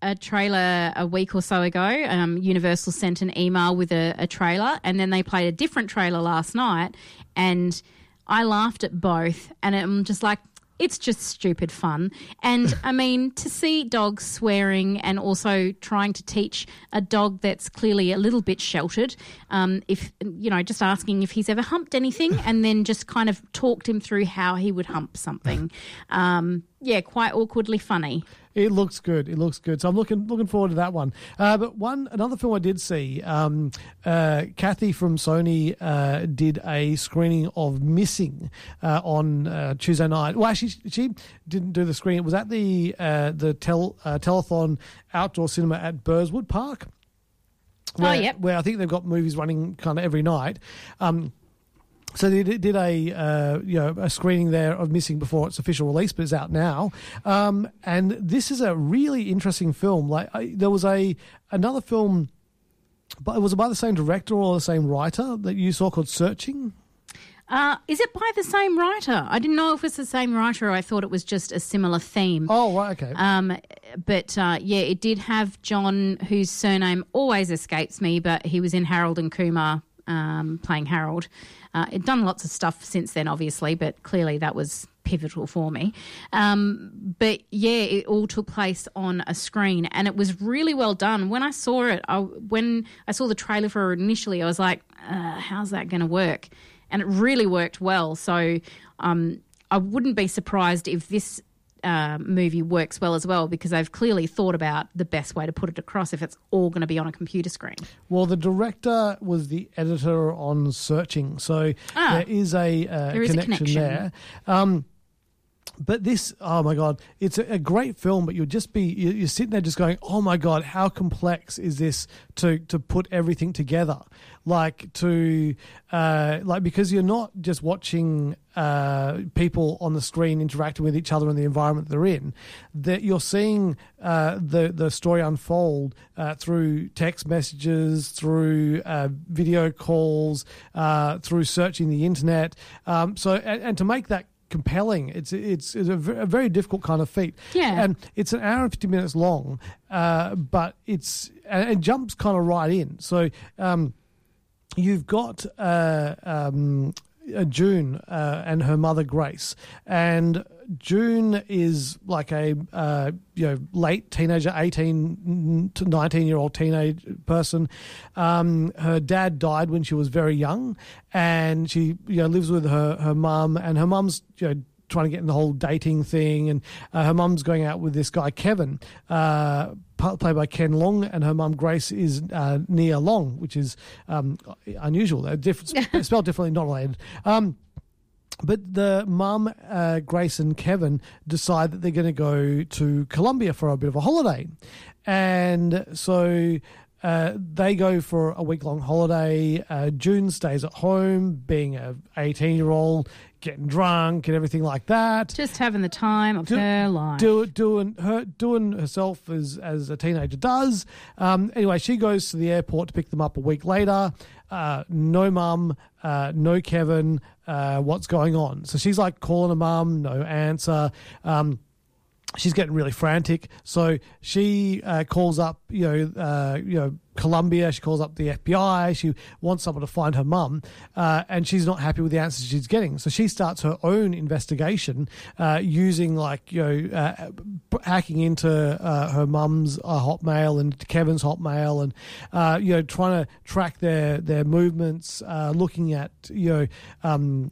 a trailer a week or so ago. Um, Universal sent an email with a, a trailer, and then they played a different trailer last night, and I laughed at both, and I'm just like. It's just stupid fun. And I mean, to see dogs swearing and also trying to teach a dog that's clearly a little bit sheltered, um, if, you know, just asking if he's ever humped anything and then just kind of talked him through how he would hump something. Um, yeah, quite awkwardly funny. It looks good. It looks good. So I'm looking looking forward to that one. Uh, but one another film I did see, um, uh, Kathy from Sony uh, did a screening of Missing uh, on uh, Tuesday night. Well, actually, she didn't do the screening. It was at the uh, the tel, uh, telethon outdoor cinema at Burswood Park. Where, yep. Where I think they've got movies running kind of every night. Um, so they did a uh, you know a screening there of Missing before its official release, but it's out now. Um, and this is a really interesting film. Like I, there was a another film, but it was by the same director or the same writer that you saw called Searching. Uh, is it by the same writer? I didn't know if it's the same writer. Or I thought it was just a similar theme. Oh right, okay. Um, but uh, yeah, it did have John, whose surname always escapes me, but he was in Harold and Kumar um, playing Harold. Uh, it done lots of stuff since then, obviously, but clearly that was pivotal for me. Um, but yeah, it all took place on a screen, and it was really well done. When I saw it, I, when I saw the trailer for it initially, I was like, uh, "How's that going to work?" And it really worked well. So um, I wouldn't be surprised if this uh, movie works well as well because they've clearly thought about the best way to put it across if it's all going to be on a computer screen. Well, the director was the editor on Searching, so Ah. there is a, uh, There is a connection, connection. there. Um, but this, oh my god, it's a, a great film. But you'll just be you- you're sitting there just going, oh my god, how complex is this to to put everything together? Like to uh, like because you're not just watching uh, people on the screen interacting with each other in the environment they're in. That you're seeing uh, the the story unfold uh, through text messages, through uh, video calls, uh, through searching the internet. Um, so and, and to make that compelling. It's it's, it's a, very difficult kind of feat. Yeah. and it's an hour and fifty minutes long, uh, but it's and it jumps kind of right in. So. Um, you've got uh, um, June uh, and her mother Grace, and June is like a uh, you know late teenager, eighteen to nineteen year old teenage person. Um, her dad died when she was very young, and she you know lives with her her mum, and her mum's you know trying to get in the whole dating thing, and uh, her mum's going out with this guy Kevin, uh, played by Ken Leung, and her mum Grace is uh, Nia Long, which is um, unusual. They're different, spelled differently, not related. Um, but the mum, uh, Grace and Kevin decide that they're going to go to Colombia for a bit of a holiday. And so uh, they go for a week long holiday. Uh, June stays at home, being a 18 year old, getting drunk and everything like that. Just having the time of her life. Do, doing her doing herself as as a teenager does. Um, anyway, she goes to the airport to pick them up a week later. Uh, no mum, uh, no Kevin. Uh, what's going on? So she's like calling her mum, no answer. Um, she's getting really frantic. So she uh, calls up, you know, uh, you know, Colombia. She calls up the FBI. She wants someone to find her mum, uh, and she's not happy with the answers she's getting. So she starts her own investigation uh, using like you know uh, hacking into uh, her mum's uh, Hotmail and Kevin's Hotmail, and uh, you know trying to track their their movements, uh, looking at you know. Um,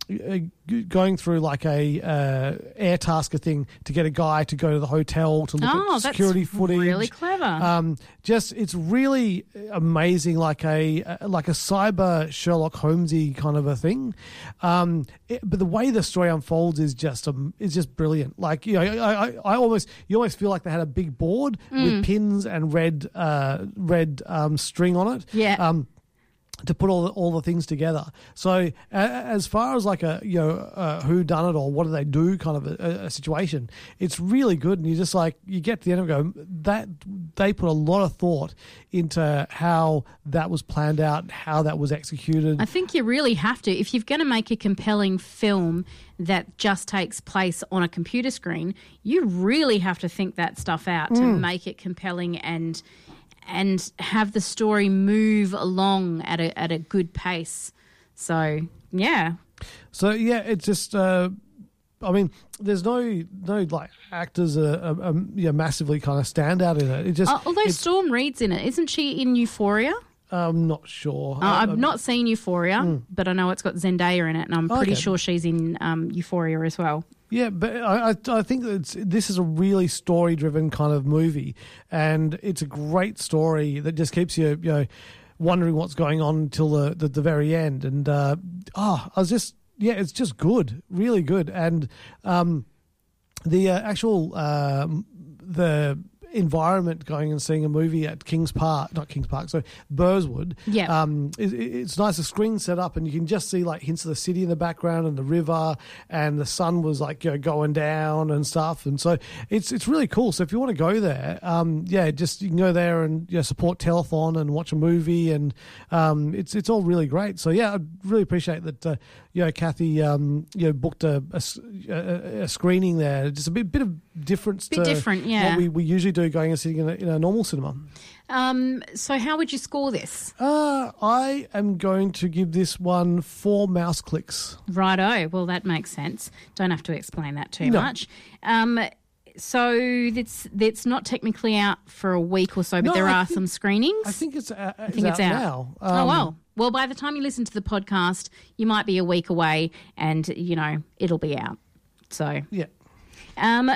going through like a uh, air tasker thing to get a guy to go to the hotel to look Oh, at security footage. really clever. Um, just it's really amazing, like a like a cyber Sherlock Holmesy kind of a thing. Um, it- but the way the story unfolds is just um, is just brilliant. Like you know, I, I, I almost you almost feel like they had a big board Mm. with pins and red uh, red um, string on it. Yeah. Um, to put all the, all the things together. So as far as like a you know uh, who done it or what do they do kind of a, a situation, it's really good. And you just like you get to the end and go that they put a lot of thought into how that was planned out, how that was executed. I think you really have to. If you're going to make a compelling film that just takes place on a computer screen, you really have to think that stuff out to Mm. make it compelling and and have the story move along at a at a good pace. So yeah, So yeah, it's just. Uh, I mean, there's no no like actors are, are, are yeah, massively kind of stand out in it. It just Uh, although Storm Reid's in it, isn't she in Euphoria? I'm not sure. Uh, I've not seen Euphoria, but I know it's got Zendaya in it, and I'm pretty Okay. sure she's in um, Euphoria as well. Yeah, but I, I, think this is a really story driven kind of movie, and it's a great story that just keeps you, you know, wondering what's going on until the, the, the very end. And uh, oh, I was just, yeah, it's just good, really good. And um, the uh, actual um, the environment going and seeing a movie at Kings Park, not Kings Park, so Burswood. Yeah. Um, it, it- it's nice. The screen set up, and you can just see like hints of the city in the background and the river, and the sun was like you know, going down and stuff. And so it's it's really cool. So if you want to go there, um, yeah, just you can go there and you know, support Telethon and watch a movie, and um, it's it's all really great. So yeah, I really appreciate that. Uh, you know, Kathy, um, you know, booked a screening there. Just a bit bit of difference Bit to different, yeah. what we, we usually do going and sitting in a, in a normal cinema. Um, so how would you score this? Uh, I am going to give this one four mouse clicks. Righto. Well, that makes sense. Don't have to explain that too No. much. Um, so it's it's not technically out for a week or so, but No, there I are think- some screenings. I think it's, uh, I think it's out now. oh Um, well. Well, by the time you listen to the podcast, you might be a week away, and you know it'll be out. So Yeah. Um,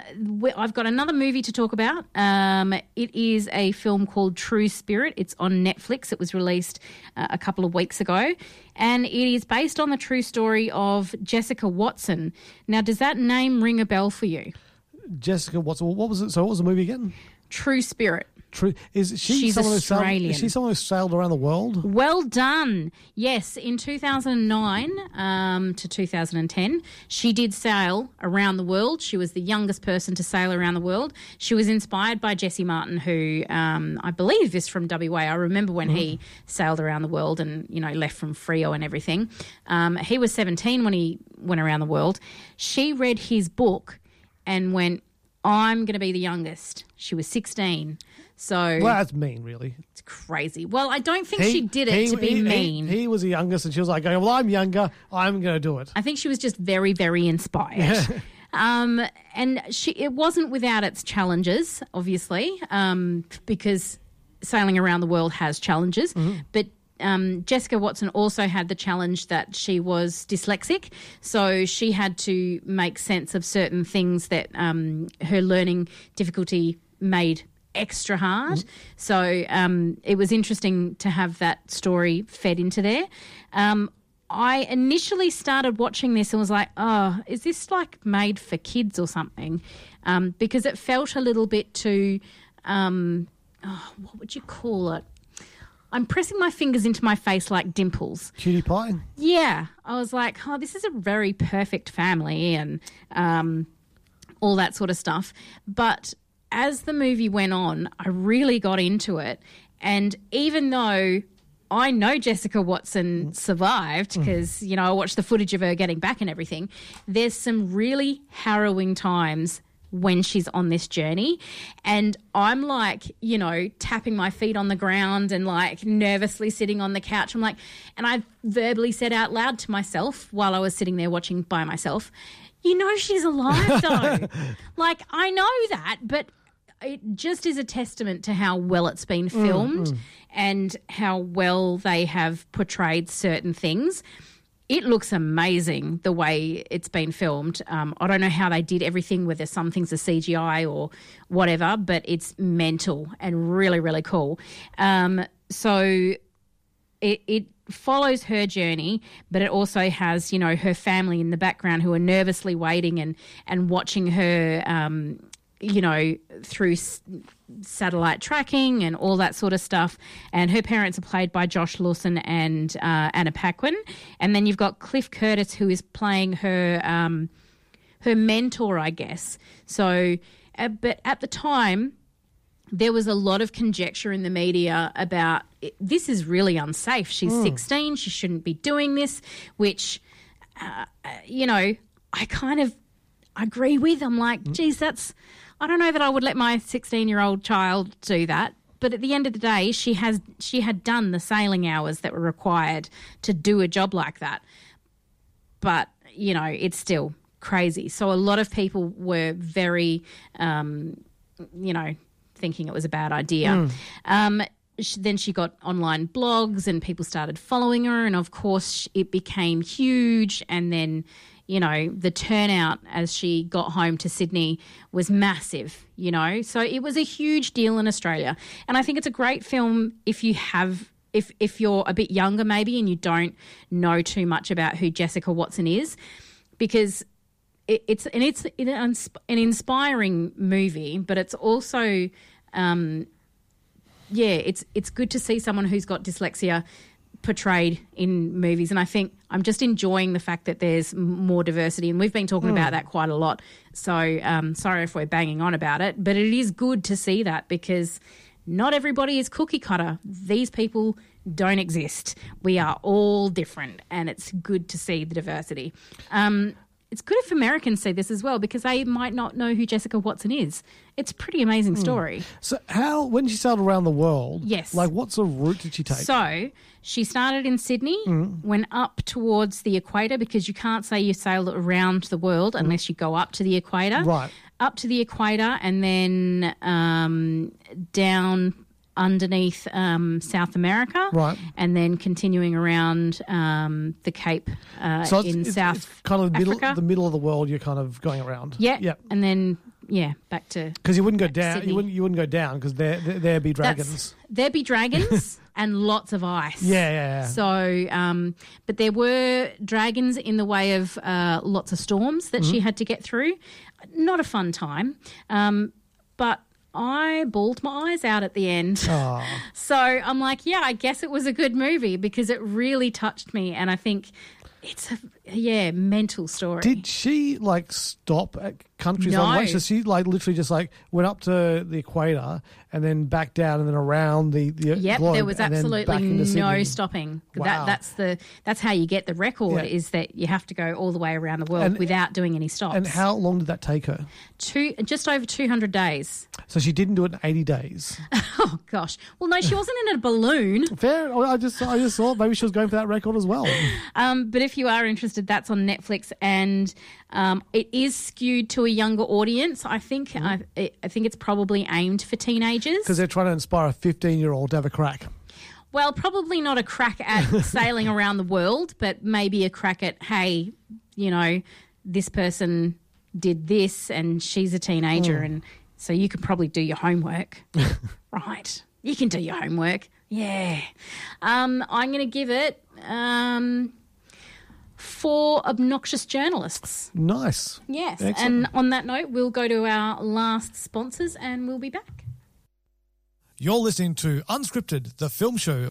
I've got another movie to talk about. Um, it is a film called True Spirit. It's on Netflix. It was released uh, a couple of weeks ago, and it is based on the true story of Jessica Watson. Now, does that name ring a bell for you? Jessica Watson. What was it? So what was the movie again? True Spirit. True. Is she She's someone who sailed, Australian. is she someone who sailed around the world? Well done. Yes, in 2009 um, to 2010, she did sail around the world. She was the youngest person to sail around the world. She was inspired by Jesse Martin, who um, I believe is from WA. I remember when he sailed around the world and you know left from Freo and everything. Um, he was 17 when he went around the world. She read his book and went, "I'm going to be the youngest." She was 16. So Well, that's mean, really. it's crazy. Well, I don't think she did it to be he- he- mean. He, was the youngest, and she was like, "Well, I'm younger. I'm going to do it." I think she was just very, very inspired. um, and she it wasn't without its challenges, obviously, um, because sailing around the world has challenges. Mm-hmm. But um, Jessica Watson also had the challenge that she was dyslexic, so she had to make sense of certain things that um, her learning difficulty made extra hard. So um, it was interesting to have that story fed into there. Um, I initially started watching this and was like, oh, is this like made for kids or something? Um, because it felt a little bit too, um, oh, what would you call it? I'm pressing my fingers into my face like dimples. Cutie pie. Yeah, I was like, oh, this is a very perfect family and um, all that sort of stuff. But as the movie went on, I really got into it. And even though I know Jessica Watson survived mm. because, you know, I watched the footage of her getting back and everything, there's some really harrowing times when she's on this journey. And I'm like, you know, tapping my feet on the ground and like nervously sitting on the couch. I'm like, and I verbally said out loud to myself while I was sitting there watching by myself, you know, she's alive though. like, I know that, but it just is a testament to how well it's been filmed and how well they have portrayed certain things. It looks amazing the way it's been filmed. Um, I don't know how they did everything, whether some things are CGI or whatever, but it's mental and really, really cool. Um, so it, it follows her journey, but it also has, you know, her family in the background who are nervously waiting and, and watching her, um, you know, through s- satellite tracking and all that sort of stuff. And her parents are played by Josh Lawson and uh, Anna Paquin. And then you've got Cliff Curtis, who is playing her um, her mentor, I guess. So, uh, but at the time, there was a lot of conjecture in the media about this is really unsafe. She's 16. She shouldn't be doing this, which, uh, uh, you know, I kind of agree with. I'm like, geez, that's, I don't know that I would let my 16 year old child do that. But at the end of the day, she has she had done the sailing hours that were required to do a job like that. But you know, it's still crazy. So a lot of people were very, um, you know, thinking it was a bad idea. Um, sh- then she got online blogs and people started following her, and of course it became huge. And then, you know, the turnout as she got home to Sydney was massive. You know, so it was a huge deal in Australia, and I think it's a great film if you have. If, if you're a bit younger, maybe, and you don't know too much about who Jessica Watson is, because it, it's and it's an, inspiring movie, but it's also, um, yeah, it's it's good to see someone who's got dyslexia portrayed in movies, and I think I'm just enjoying the fact that there's more diversity, and we've been talking about that quite a lot. So um, sorry if we're banging on about it, but it is good to see that because not everybody is cookie cutter. These people don't exist. We are all different, and it's good to see the diversity. Um, it's good if Americans see this as well because they might not know who Jessica Watson is. It's a pretty amazing hmm. story. So how when she sailed around the world? Yes. Like what sort of route did she take? So she started in Sydney, hmm. went up towards the equator because you can't say you sail around the world hmm. unless you go up to the equator. Right. Up to the equator and then um, down underneath um, South America. Right. And then continuing around um, the Cape uh, so in it's- South it's kind of the middle, Africa. the middle of the world. You're kind of going around. yeah. Yeah. And then, yeah, back to Because you wouldn't go down. You wouldn't. You wouldn't go down because there, there there'd be dragons. There'd be dragons and lots of ice. Yeah, yeah, yeah. So, um, but there were dragons in the way of uh, lots of storms that Mm-hmm. she had to get through. Not a fun time, um, but I bawled my eyes out at the end. Oh. So I'm like, yeah, I guess it was a good movie because it really touched me, and I think it's a yeah mental story. Did she like stop at countries No. on way? So she like literally just like went up to the equator and then back down and then around the the Yep, globe there was absolutely no stopping. Wow. That that's the that's how you get the record Yeah. is that you have to go all the way around the world And- without doing any stops. And how long did that take her? two just over 200 days. So she didn't do it in eighty days. Oh gosh. Well no, she wasn't in a balloon. Fair. I just I just thought maybe she was going for that record as well. Um, but if you are interested, that's on Netflix, and um, it is skewed to a younger audience. I think I, I think it's probably aimed for teenagers. Because they're trying to inspire a fifteen-year-old to have a crack. Well, probably not a crack at sailing around the world, but maybe a crack at, hey, you know, this person did this and she's a teenager. Hmm. And so you can probably do your homework. right. You can do your homework. Yeah. Um, I'm going to give it um, four obnoxious journalists. Nice. Yes. Excellent. And on that note, we'll go to our last sponsors and we'll be back. You're listening to Unscripted, the film show.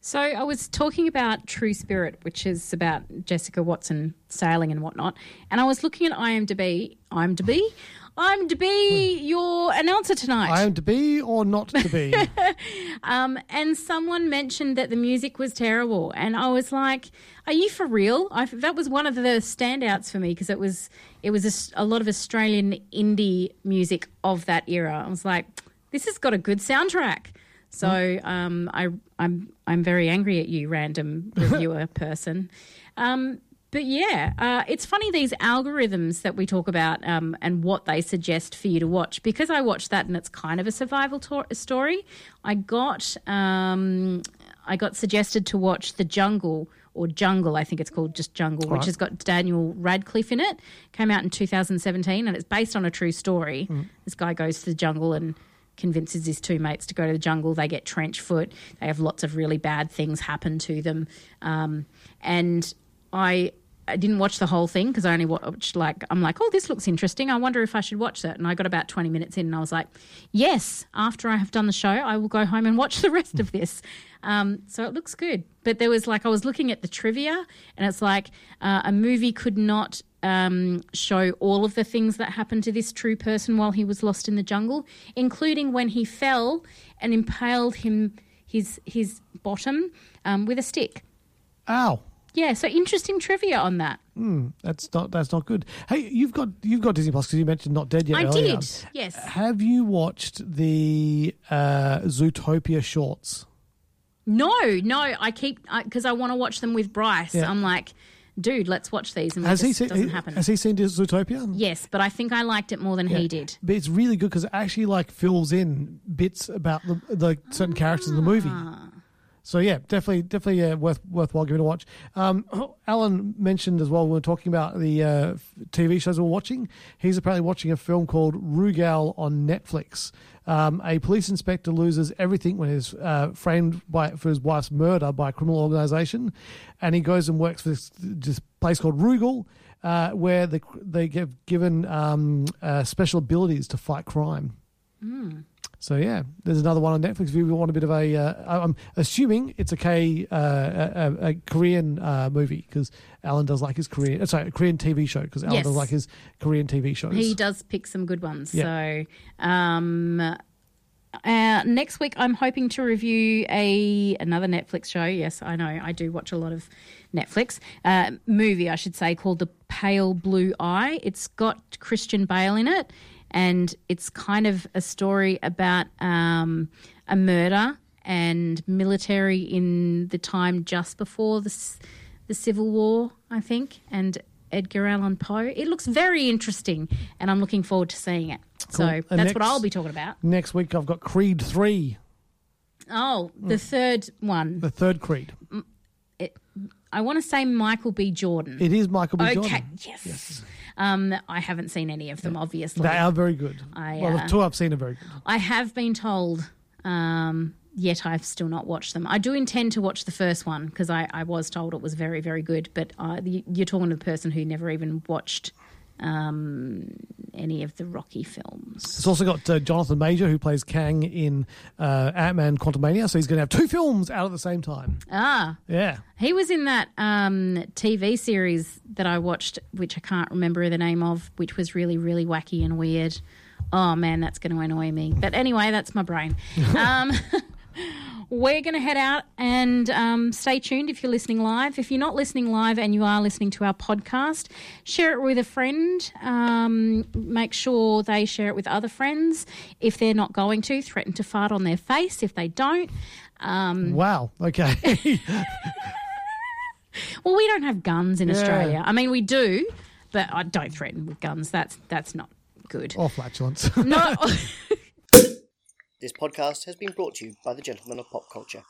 So I was talking about True Spirit, which is about Jessica Watson sailing and whatnot, and I was looking at IMDb. IMDb, IMDb, your announcer tonight. I am to be or not to be. Um, and someone mentioned that the music was terrible, and I was like, "Are you for real?" I, that was one of the standouts for me because it was it was a a, lot of Australian indie music of that era. I was like, "This has got a good soundtrack." So um, I I'm I'm very angry at you, random reviewer person. Um, but yeah, uh, it's funny these algorithms that we talk about um, and what they suggest for you to watch. Because I watched that and it's kind of a survival to- story. I got um, I got suggested to watch The Jungle or Jungle, I think it's called just Jungle, which has got Daniel Radcliffe in it. Came out in 2017 and it's based on a true story. This guy goes to the jungle and convinces his two mates to go to the jungle. They get trench foot. They have lots of really bad things happen to them. Um, and I I didn't watch the whole thing because I only watched like I'm like, oh, this looks interesting. I wonder if I should watch that. And I got about 20 minutes in, and I was like, yes. After I have done the show, I will go home and watch the rest of this. Um, so it looks good. But there was like I was looking at the trivia, and it's like uh, a movie could not um, show all of the things that happened to this true person while he was lost in the jungle, including when he fell and impaled him his his bottom um, with a stick. Ow. Yeah, so interesting trivia on that. That's not that's not good. Hey, you've got you've got Disney Plus because you mentioned Not Dead Yet. I earlier. did, yes. Have you watched the uh, Zootopia shorts? No, no, I keep because I, want to watch them with Bryce. Yeah. I'm like, dude, let's watch these, and it Has he seen? doesn't happen. Has he seen Zootopia? yes, but I think I liked it more than Yeah. he did. But it's really good because it actually like fills in bits about the, the certain characters in the movie. So yeah, definitely, definitely uh, worth worthwhile giving a watch. Um, Alan mentioned as well when we we're talking about the uh, TV shows we're watching. He's apparently watching a film called Rugal on Netflix. Um, a police inspector loses everything when he's uh, framed by for his wife's murder by a criminal organisation, and he goes and works for this, this place called Rugal, uh, where the, they get given um, uh, special abilities to fight crime. So yeah, there's another one on Netflix. If you want a bit of a, uh, I'm assuming it's a K, uh, a, a, Korean uh, movie because Alan does like his Korean, uh, sorry, a Korean TV show because Alan Yes. does like his Korean TV shows. He does pick some good ones. Yeah. So um, uh, next week, I'm hoping to review a another Netflix show. Yes, I know I do watch a lot of Netflix uh, movie, I should say, called The Pale Blue Eye. It's got Christian Bale in it, and it's kind of a story about um, a murder and military in the time just before the the Civil War, I think, and Edgar Allan Poe. It looks very interesting, and I'm looking forward to seeing it. So And that's what I'll be talking about. Next week I've got Creed 3. Oh, the third one. the third Creed. It, I want to say Michael B. Jordan. It is Michael B. Jordan. Okay, Jordan. yes. Um, I haven't seen any of them, obviously. They are very good. I, well, the uh, two I've seen are very good. I have been told, um, yet I've still not watched them. I do intend to watch the first one because I, I was told it was very, very good. But uh, you're talking to the person who never even watched um, any of the Rocky films. It's also got uh, Jonathan Major who plays Kang in uh, Ant Man Quantumania, so he's going to have two films out at the same time. Ah, Yeah. he was in that um, TV series that I watched, which I can't remember the name of, which was really, really wacky and weird. Oh man, that's going to annoy me. But anyway, that's my brain. um, we're going to head out and um, stay tuned if you're listening live. If you're not listening live and you are listening to our podcast, share it with a friend. Um, make sure they share it with other friends. If they're not going to, threaten to fart on their face. If they don't, um, Wow. Okay. well, we don't have guns in Yeah. Australia. I mean, we do, but I don't threaten with guns. That's that's not good. or flatulence. No. This podcast has been brought to you by the Gentlemen of Pop Culture.